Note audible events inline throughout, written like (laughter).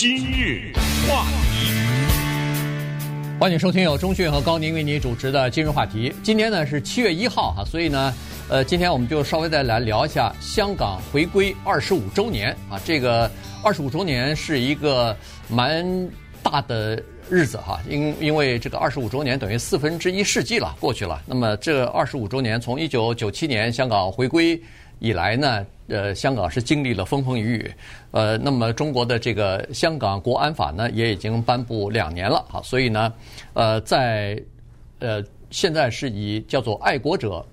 今日话题，欢迎收听由钟讯和高宁为您主持的今日话题。今天呢是七月一号哈，所以呢，呃，今天我们就稍微再来聊一下香港回归二十五周年啊。这个二十五周年是一个蛮大的日子哈，因因为这个二十五周年等于四分之一世纪了，过去了。那么这二十五周年，从一九九七年香港回归以来呢，呃，香港是经历了风风雨雨，呃，那么中国的这个香港国安法呢，也已经颁布两年了啊，所以呢，呃，在呃现在是以叫做爱国者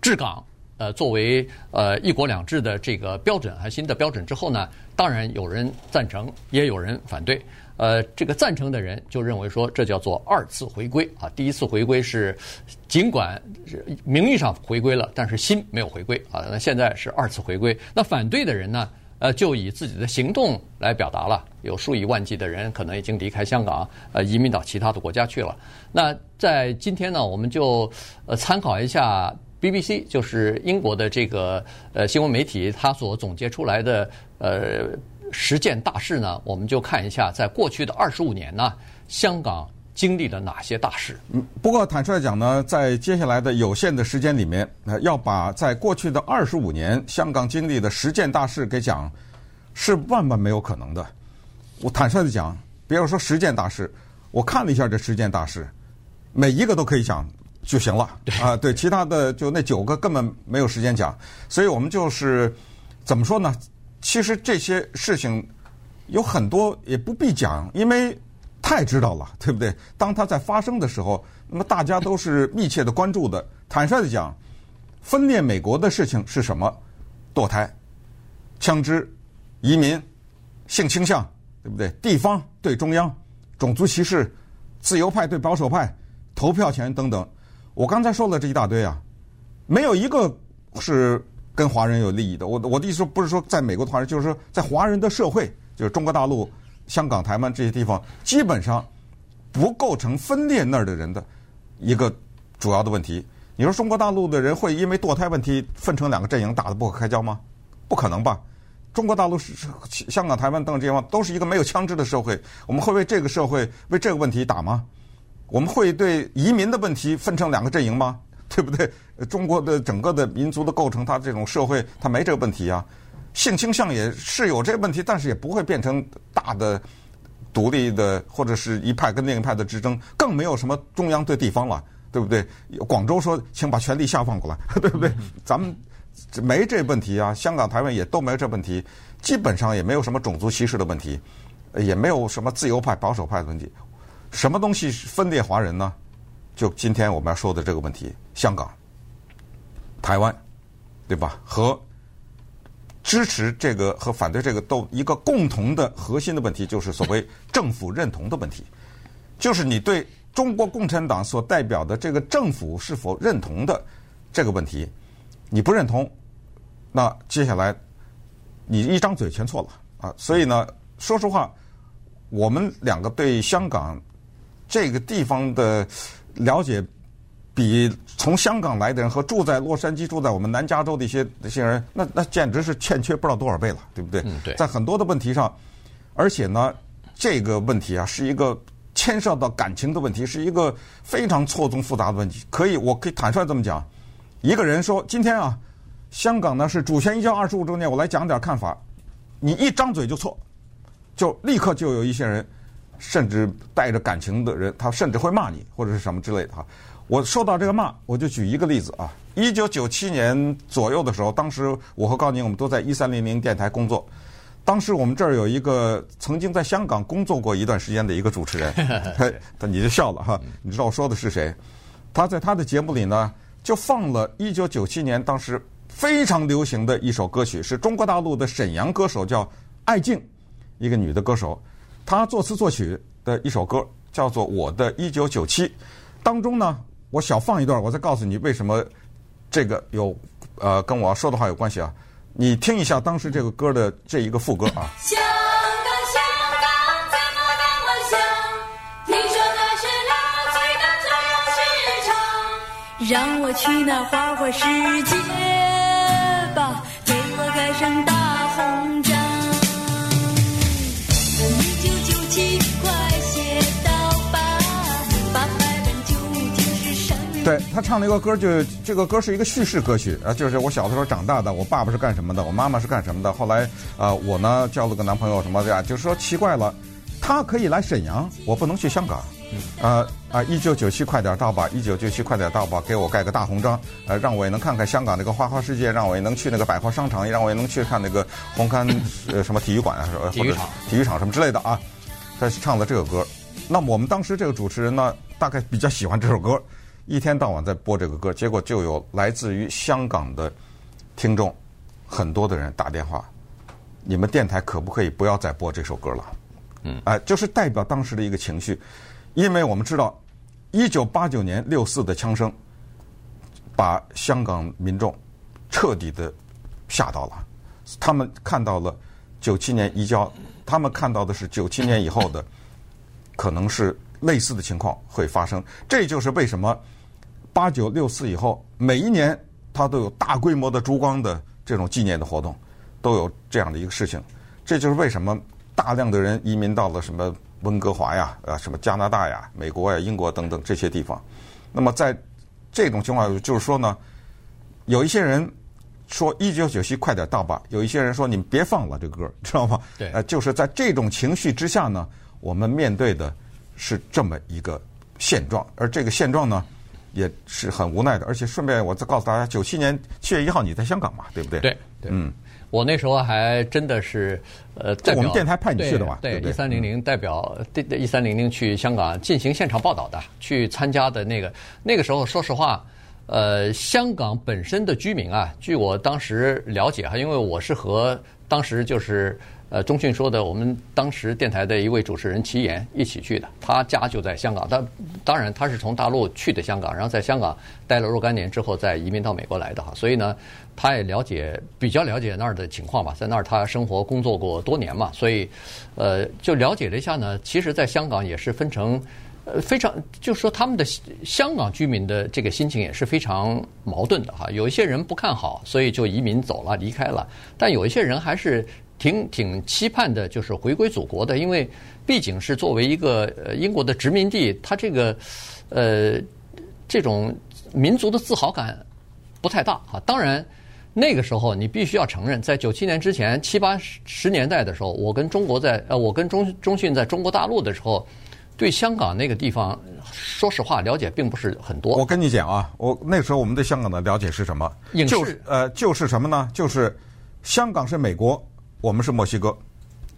治港，呃，作为呃一国两制的这个标准和新的标准之后呢，当然有人赞成，也有人反对。呃，这个赞成的人就认为说，这叫做二次回归啊。第一次回归是尽管名义上回归了，但是心没有回归啊。那现在是二次回归。那反对的人呢，呃，就以自己的行动来表达了。有数以万计的人可能已经离开香港，呃，移民到其他的国家去了。那在今天呢，我们就呃参考一下 BBC，就是英国的这个呃新闻媒体，它所总结出来的呃。十件大事呢，我们就看一下，在过去的二十五年呢，香港经历了哪些大事。嗯，不过坦率讲呢，在接下来的有限的时间里面，呃，要把在过去的二十五年香港经历的十件大事给讲，是万万没有可能的。我坦率的讲，比如说十件大事，我看了一下这十件大事，每一个都可以讲就行了啊。对，其他的就那九个根本没有时间讲，所以我们就是怎么说呢？其实这些事情有很多也不必讲，因为太知道了，对不对？当它在发生的时候，那么大家都是密切的关注的。坦率的讲，分裂美国的事情是什么？堕胎、枪支、移民、性倾向，对不对？地方对中央、种族歧视、自由派对保守派、投票权等等。我刚才说了这一大堆啊，没有一个是。跟华人有利益的，我我的意思说不是说在美国的华人，就是说在华人的社会，就是中国大陆、香港、台湾这些地方，基本上不构成分裂那儿的人的一个主要的问题。你说中国大陆的人会因为堕胎问题分成两个阵营打得不可开交吗？不可能吧？中国大陆是香港、台湾等这些地方都是一个没有枪支的社会，我们会为这个社会为这个问题打吗？我们会对移民的问题分成两个阵营吗？对不对？中国的整个的民族的构成，它这种社会，它没这个问题啊。性倾向也是有这个问题，但是也不会变成大的独立的或者是一派跟另一派的之争，更没有什么中央对地方了，对不对？广州说，请把权力下放过来，(laughs) 对不对？咱们没这问题啊。香港、台湾也都没有这问题，基本上也没有什么种族歧视的问题，也没有什么自由派、保守派的问题。什么东西分裂华人呢？就今天我们要说的这个问题，香港、台湾，对吧？和支持这个和反对这个都一个共同的核心的问题，就是所谓政府认同的问题，就是你对中国共产党所代表的这个政府是否认同的这个问题，你不认同，那接下来你一张嘴全错了啊！所以呢，说实话，我们两个对香港这个地方的。了解比从香港来的人和住在洛杉矶、住在我们南加州的一些一些人，那那简直是欠缺不知道多少倍了，对不对？嗯，对。在很多的问题上，而且呢，这个问题啊，是一个牵涉到感情的问题，是一个非常错综复杂的问题。可以，我可以坦率这么讲，一个人说今天啊，香港呢是主权移交二十五周年，我来讲点看法，你一张嘴就错，就立刻就有一些人。甚至带着感情的人，他甚至会骂你或者是什么之类的哈。我受到这个骂，我就举一个例子啊。一九九七年左右的时候，当时我和高宁我们都在一三零零电台工作。当时我们这儿有一个曾经在香港工作过一段时间的一个主持人，(laughs) 他你就笑了哈。你知道我说的是谁？他在他的节目里呢，就放了一九九七年当时非常流行的一首歌曲，是中国大陆的沈阳歌手叫艾静，一个女的歌手。他作词作曲的一首歌叫做《我的一九九七》，当中呢，我小放一段，我再告诉你为什么这个有呃跟我说的话有关系啊。你听一下当时这个歌的这一个副歌啊。让我去那花花世界吧，给我盖上大对他唱了一个歌就，就这个歌是一个叙事歌曲啊，就是我小的时候长大的，我爸爸是干什么的，我妈妈是干什么的，后来啊、呃，我呢交了个男朋友什么的呀，就是说奇怪了，他可以来沈阳，我不能去香港，啊啊，一九九七快点到吧，一九九七快点到吧，给我盖个大红章，呃，让我也能看看香港那个花花世界，让我也能去那个百货商场，让我也能去看那个红磡 (laughs) 呃什么体育馆啊，体育场、体育场什么之类的啊，他唱的这个歌，那么我们当时这个主持人呢，大概比较喜欢这首歌。一天到晚在播这个歌，结果就有来自于香港的听众，很多的人打电话，你们电台可不可以不要再播这首歌了？嗯，哎，就是代表当时的一个情绪，因为我们知道，一九八九年六四的枪声，把香港民众彻底的吓到了，他们看到了九七年移交，他们看到的是九七年以后的，可能是类似的情况会发生，这就是为什么。八九六四以后，每一年它都有大规模的烛光的这种纪念的活动，都有这样的一个事情。这就是为什么大量的人移民到了什么温哥华呀、啊什么加拿大呀、美国呀、英国等等这些地方。那么在这种情况，就是说呢，有一些人说一九九七快点到吧，有一些人说你们别放了这个歌，知道吗？对。呃，就是在这种情绪之下呢，我们面对的是这么一个现状，而这个现状呢。也是很无奈的，而且顺便我再告诉大家，九七年七月一号你在香港嘛，对不对？对，对嗯，我那时候还真的是呃，代表我们电台派你去的嘛，对，一三零零代表一三零零去香港进行现场报道的，去参加的那个那个时候，说实话，呃，香港本身的居民啊，据我当时了解哈，因为我是和当时就是。呃，中讯说的，我们当时电台的一位主持人齐岩一起去的，他家就在香港。他当然他是从大陆去的香港，然后在香港待了若干年之后再移民到美国来的哈。所以呢，他也了解比较了解那儿的情况吧，在那儿他生活工作过多年嘛，所以呃就了解了一下呢。其实，在香港也是分成呃非常，就是说他们的香港居民的这个心情也是非常矛盾的哈。有一些人不看好，所以就移民走了离开了，但有一些人还是。挺挺期盼的，就是回归祖国的，因为毕竟是作为一个呃英国的殖民地，它这个呃这种民族的自豪感不太大啊。当然，那个时候你必须要承认，在九七年之前七八十年代的时候，我跟中国在呃我跟中中讯在中国大陆的时候，对香港那个地方，说实话了解并不是很多。我跟你讲啊，我那时候我们对香港的了解是什么？影视就是呃就是什么呢？就是香港是美国。我们是墨西哥，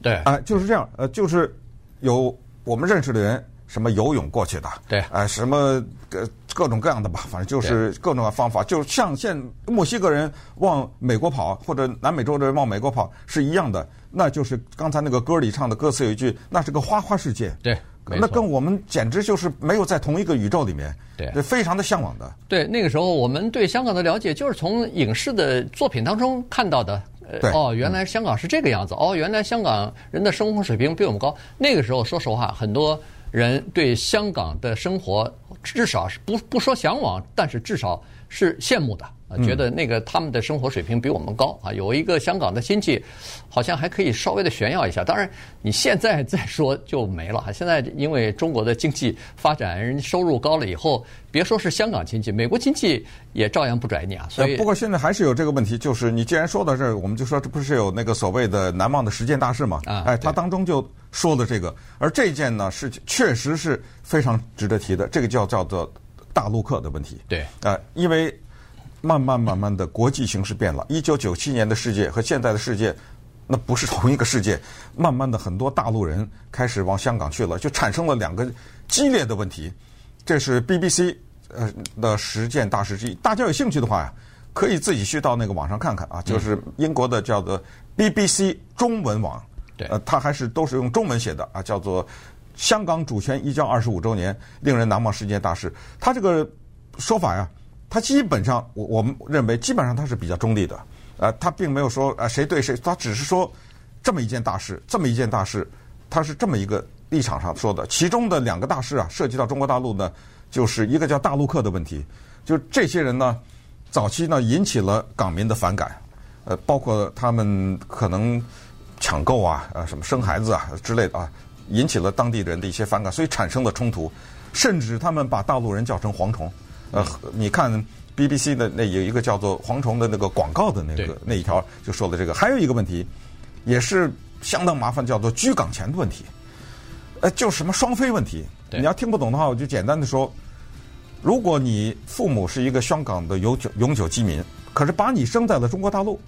对，啊、呃，就是这样，呃，就是有我们认识的人，什么游泳过去的，对，啊、呃，什么各各种各样的吧，反正就是各种方法，就像现墨西哥人往美国跑，或者南美洲的人往美国跑是一样的，那就是刚才那个歌里唱的歌词有一句，那是个花花世界，对，那跟我们简直就是没有在同一个宇宙里面，对，非常的向往的。对，那个时候我们对香港的了解就是从影视的作品当中看到的。对哦，原来香港是这个样子。哦，原来香港人的生活水平比我们高。那个时候，说实话，很多人对香港的生活至少是不不说向往，但是至少是羡慕的。啊，觉得那个他们的生活水平比我们高啊，有一个香港的亲戚，好像还可以稍微的炫耀一下。当然，你现在再说就没了。现在因为中国的经济发展，人收入高了以后，别说是香港亲戚，美国亲戚也照样不拽你啊。所以，不过现在还是有这个问题，就是你既然说到这儿，我们就说这不是有那个所谓的难忘的十件大事嘛？啊，哎，他当中就说的这个，而这件呢是确实是非常值得提的，这个叫叫做大陆客的问题。对，啊，因为。慢慢慢慢的，国际形势变了。一九九七年的世界和现在的世界，那不是同一个世界。慢慢的，很多大陆人开始往香港去了，就产生了两个激烈的问题。这是 BBC 呃的十件大事之一。大家有兴趣的话呀，可以自己去到那个网上看看啊，就是英国的叫做 BBC 中文网。对，呃，它还是都是用中文写的啊，叫做《香港主权移交二十五周年令人难忘十件大事》。它这个说法呀。他基本上，我我们认为基本上他是比较中立的，呃，他并没有说呃谁对谁，他只是说这么一件大事，这么一件大事，他是这么一个立场上说的。其中的两个大事啊，涉及到中国大陆呢，就是一个叫大陆客的问题，就这些人呢，早期呢引起了港民的反感，呃，包括他们可能抢购啊，呃，什么生孩子啊之类的啊，引起了当地人的一些反感，所以产生了冲突，甚至他们把大陆人叫成蝗虫。呃，你看 BBC 的那有一个叫做蝗虫的那个广告的那个那一条就说了这个，还有一个问题也是相当麻烦，叫做居港前的问题。呃，就什么双非问题，你要听不懂的话，我就简单的说，如果你父母是一个香港的永久永久居民，可是把你生在了中国大陆，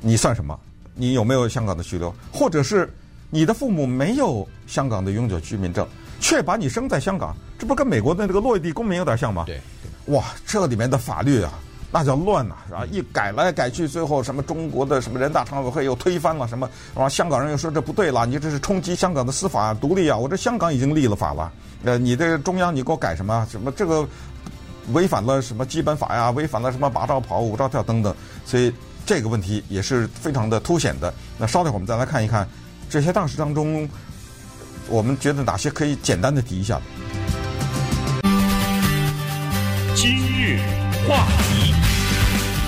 你算什么？你有没有香港的居留？或者是你的父母没有香港的永久居民证，却把你生在香港，这不跟美国的这个落地公民有点像吗？对，哇，这里面的法律啊，那叫乱呐、是吧？一改来改去，最后什么中国的什么人大常委会又推翻了什么，然后香港人又说这不对了，你这是冲击香港的司法独立啊！我这香港已经立了法了，呃，你这中央你给我改什么什么这个违反了什么基本法呀？违反了什么八招跑、五招跳等等，所以这个问题也是非常的凸显的。那稍等会儿我们再来看一看这些大事当中，我们觉得哪些可以简单的提一下。今日话题，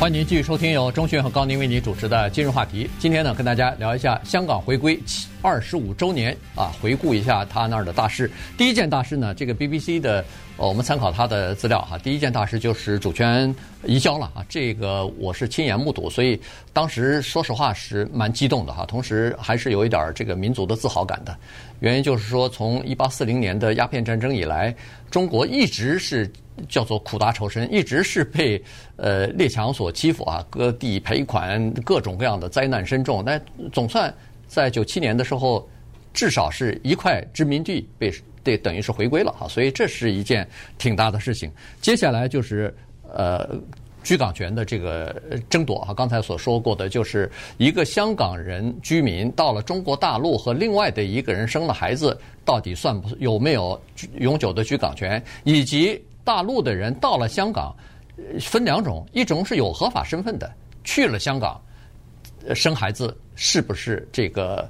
欢迎您继续收听由钟迅和高宁为您主持的今日话题。今天呢，跟大家聊一下香港回归二十五周年啊，回顾一下他那儿的大事。第一件大事呢，这个 BBC 的，我们参考他的资料哈。第一件大事就是主权移交了啊，这个我是亲眼目睹，所以当时说实话是蛮激动的哈，同时还是有一点这个民族的自豪感的。原因就是说，从一八四零年的鸦片战争以来，中国一直是叫做苦大仇深，一直是被呃列强所欺负啊，割地赔款，各种各样的灾难深重。但总算在九七年的时候，至少是一块殖民地被对等于是回归了哈，所以这是一件挺大的事情。接下来就是呃。居港权的这个争夺哈，刚才所说过的，就是一个香港人居民到了中国大陆和另外的一个人生了孩子，到底算不有没有永久的居港权？以及大陆的人到了香港，分两种，一种是有合法身份的，去了香港生孩子，是不是这个？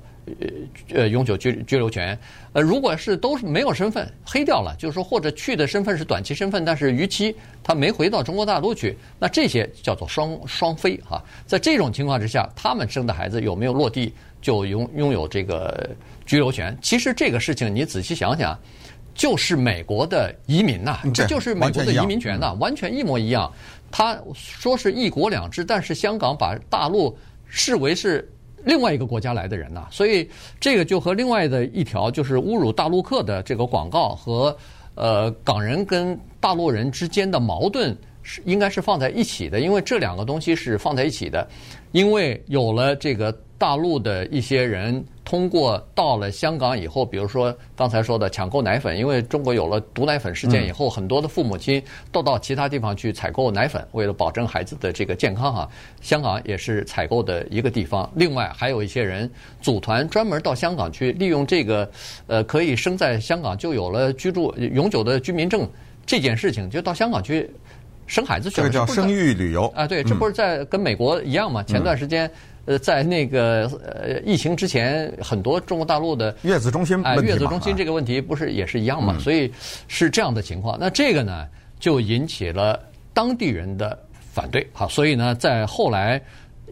呃，永久居居留权，呃，如果是都是没有身份，黑掉了，就是说或者去的身份是短期身份，但是逾期他没回到中国大陆去，那这些叫做双双非哈。在这种情况之下，他们生的孩子有没有落地就拥拥有这个居留权？其实这个事情你仔细想想，就是美国的移民呐，这就是美国的移民权呐，完全一模一样。他说是一国两制，但是香港把大陆视为是。另外一个国家来的人呐，所以这个就和另外的一条就是侮辱大陆客的这个广告和呃港人跟大陆人之间的矛盾是应该是放在一起的，因为这两个东西是放在一起的，因为有了这个。大陆的一些人通过到了香港以后，比如说刚才说的抢购奶粉，因为中国有了毒奶粉事件以后，很多的父母亲都到其他地方去采购奶粉，为了保证孩子的这个健康哈。香港也是采购的一个地方。另外还有一些人组团专门到香港去，利用这个呃可以生在香港就有了居住永久的居民证这件事情，就到香港去生孩子去了。这个叫生育旅游啊，对，这不是在跟美国一样吗？前段时间。呃，在那个呃疫情之前，很多中国大陆的月子中心哎，月子中心这个问题不是也是一样嘛？所以是这样的情况。那这个呢，就引起了当地人的反对。好，所以呢，在后来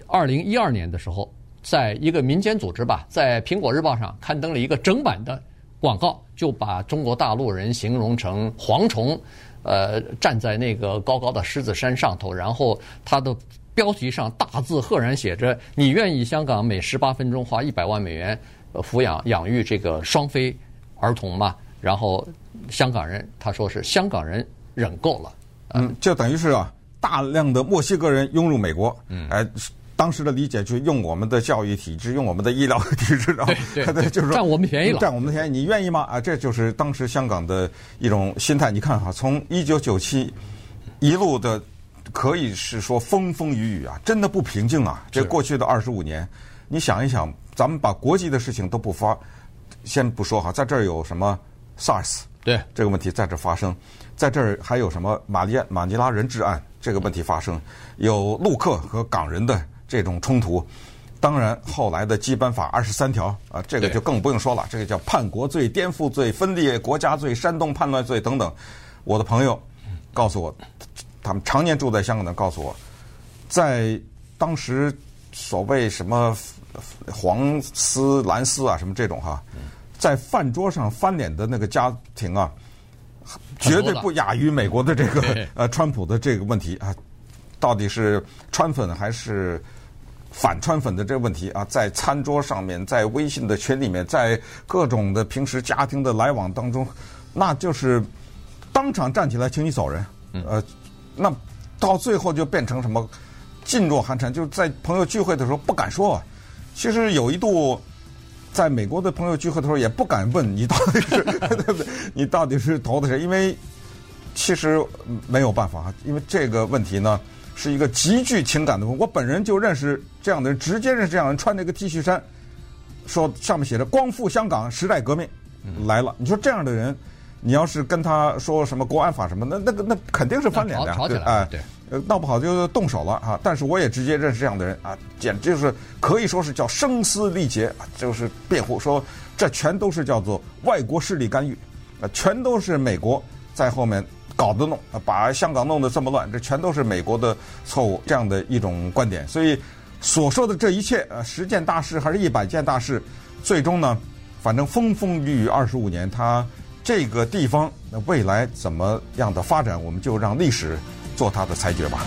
二零一二年的时候，在一个民间组织吧，在《苹果日报》上刊登了一个整版的广告，就把中国大陆人形容成蝗虫，呃，站在那个高高的狮子山上头，然后他的。标题上大字赫然写着：“你愿意香港每十八分钟花一百万美元，呃，抚养养育这个双非儿童吗？”然后香港人他说是香港人忍够了，嗯，就等于是啊，大量的墨西哥人涌入美国，嗯，哎，当时的理解就是用我们的教育体制，用我们的医疗体制，然后对对，对 (laughs) 就是占我们便宜了，占我们的便宜，你愿意吗？啊，这就是当时香港的一种心态。你看哈，从一九九七一路的。可以是说风风雨雨啊，真的不平静啊！这过去的二十五年，你想一想，咱们把国际的事情都不发，先不说哈，在这儿有什么 SARS 对这个问题在这儿发生，在这儿还有什么马尼马尼拉人质案这个问题发生，有陆客和港人的这种冲突，当然后来的基本法二十三条啊，这个就更不用说了，这个叫叛国罪、颠覆罪、分裂国家罪、煽动叛乱罪等等。我的朋友告诉我。他们常年住在香港的告诉我，在当时所谓什么黄丝蓝丝啊什么这种哈，在饭桌上翻脸的那个家庭啊，绝对不亚于美国的这个呃川普的这个问题啊，到底是川粉还是反川粉的这个问题啊，在餐桌上面，在微信的群里面，在各种的平时家庭的来往当中，那就是当场站起来请你走人，呃，那到最后就变成什么噤若寒蝉，就是在朋友聚会的时候不敢说啊。其实有一度。在美国的朋友聚会的时候，也不敢问你到底是对不对？(laughs) 你到底是投的谁？因为其实没有办法，因为这个问题呢是一个极具情感的问题。我本人就认识这样的人，直接认识这样的人，穿那个 T 恤衫，说上面写着“光复香港，时代革命来了”。你说这样的人，你要是跟他说什么国安法什么，那那个那肯定是翻脸的，吵起来哎，对。呃，闹不好就动手了啊！但是我也直接认识这样的人啊，简直就是可以说是叫声嘶力竭，就是辩护说这全都是叫做外国势力干预，啊，全都是美国在后面搞的弄，把香港弄得这么乱，这全都是美国的错误，这样的一种观点。所以所说的这一切，呃，十件大事还是一百件大事，最终呢，反正风风雨雨二十五年，它这个地方未来怎么样的发展，我们就让历史。做他的裁决吧。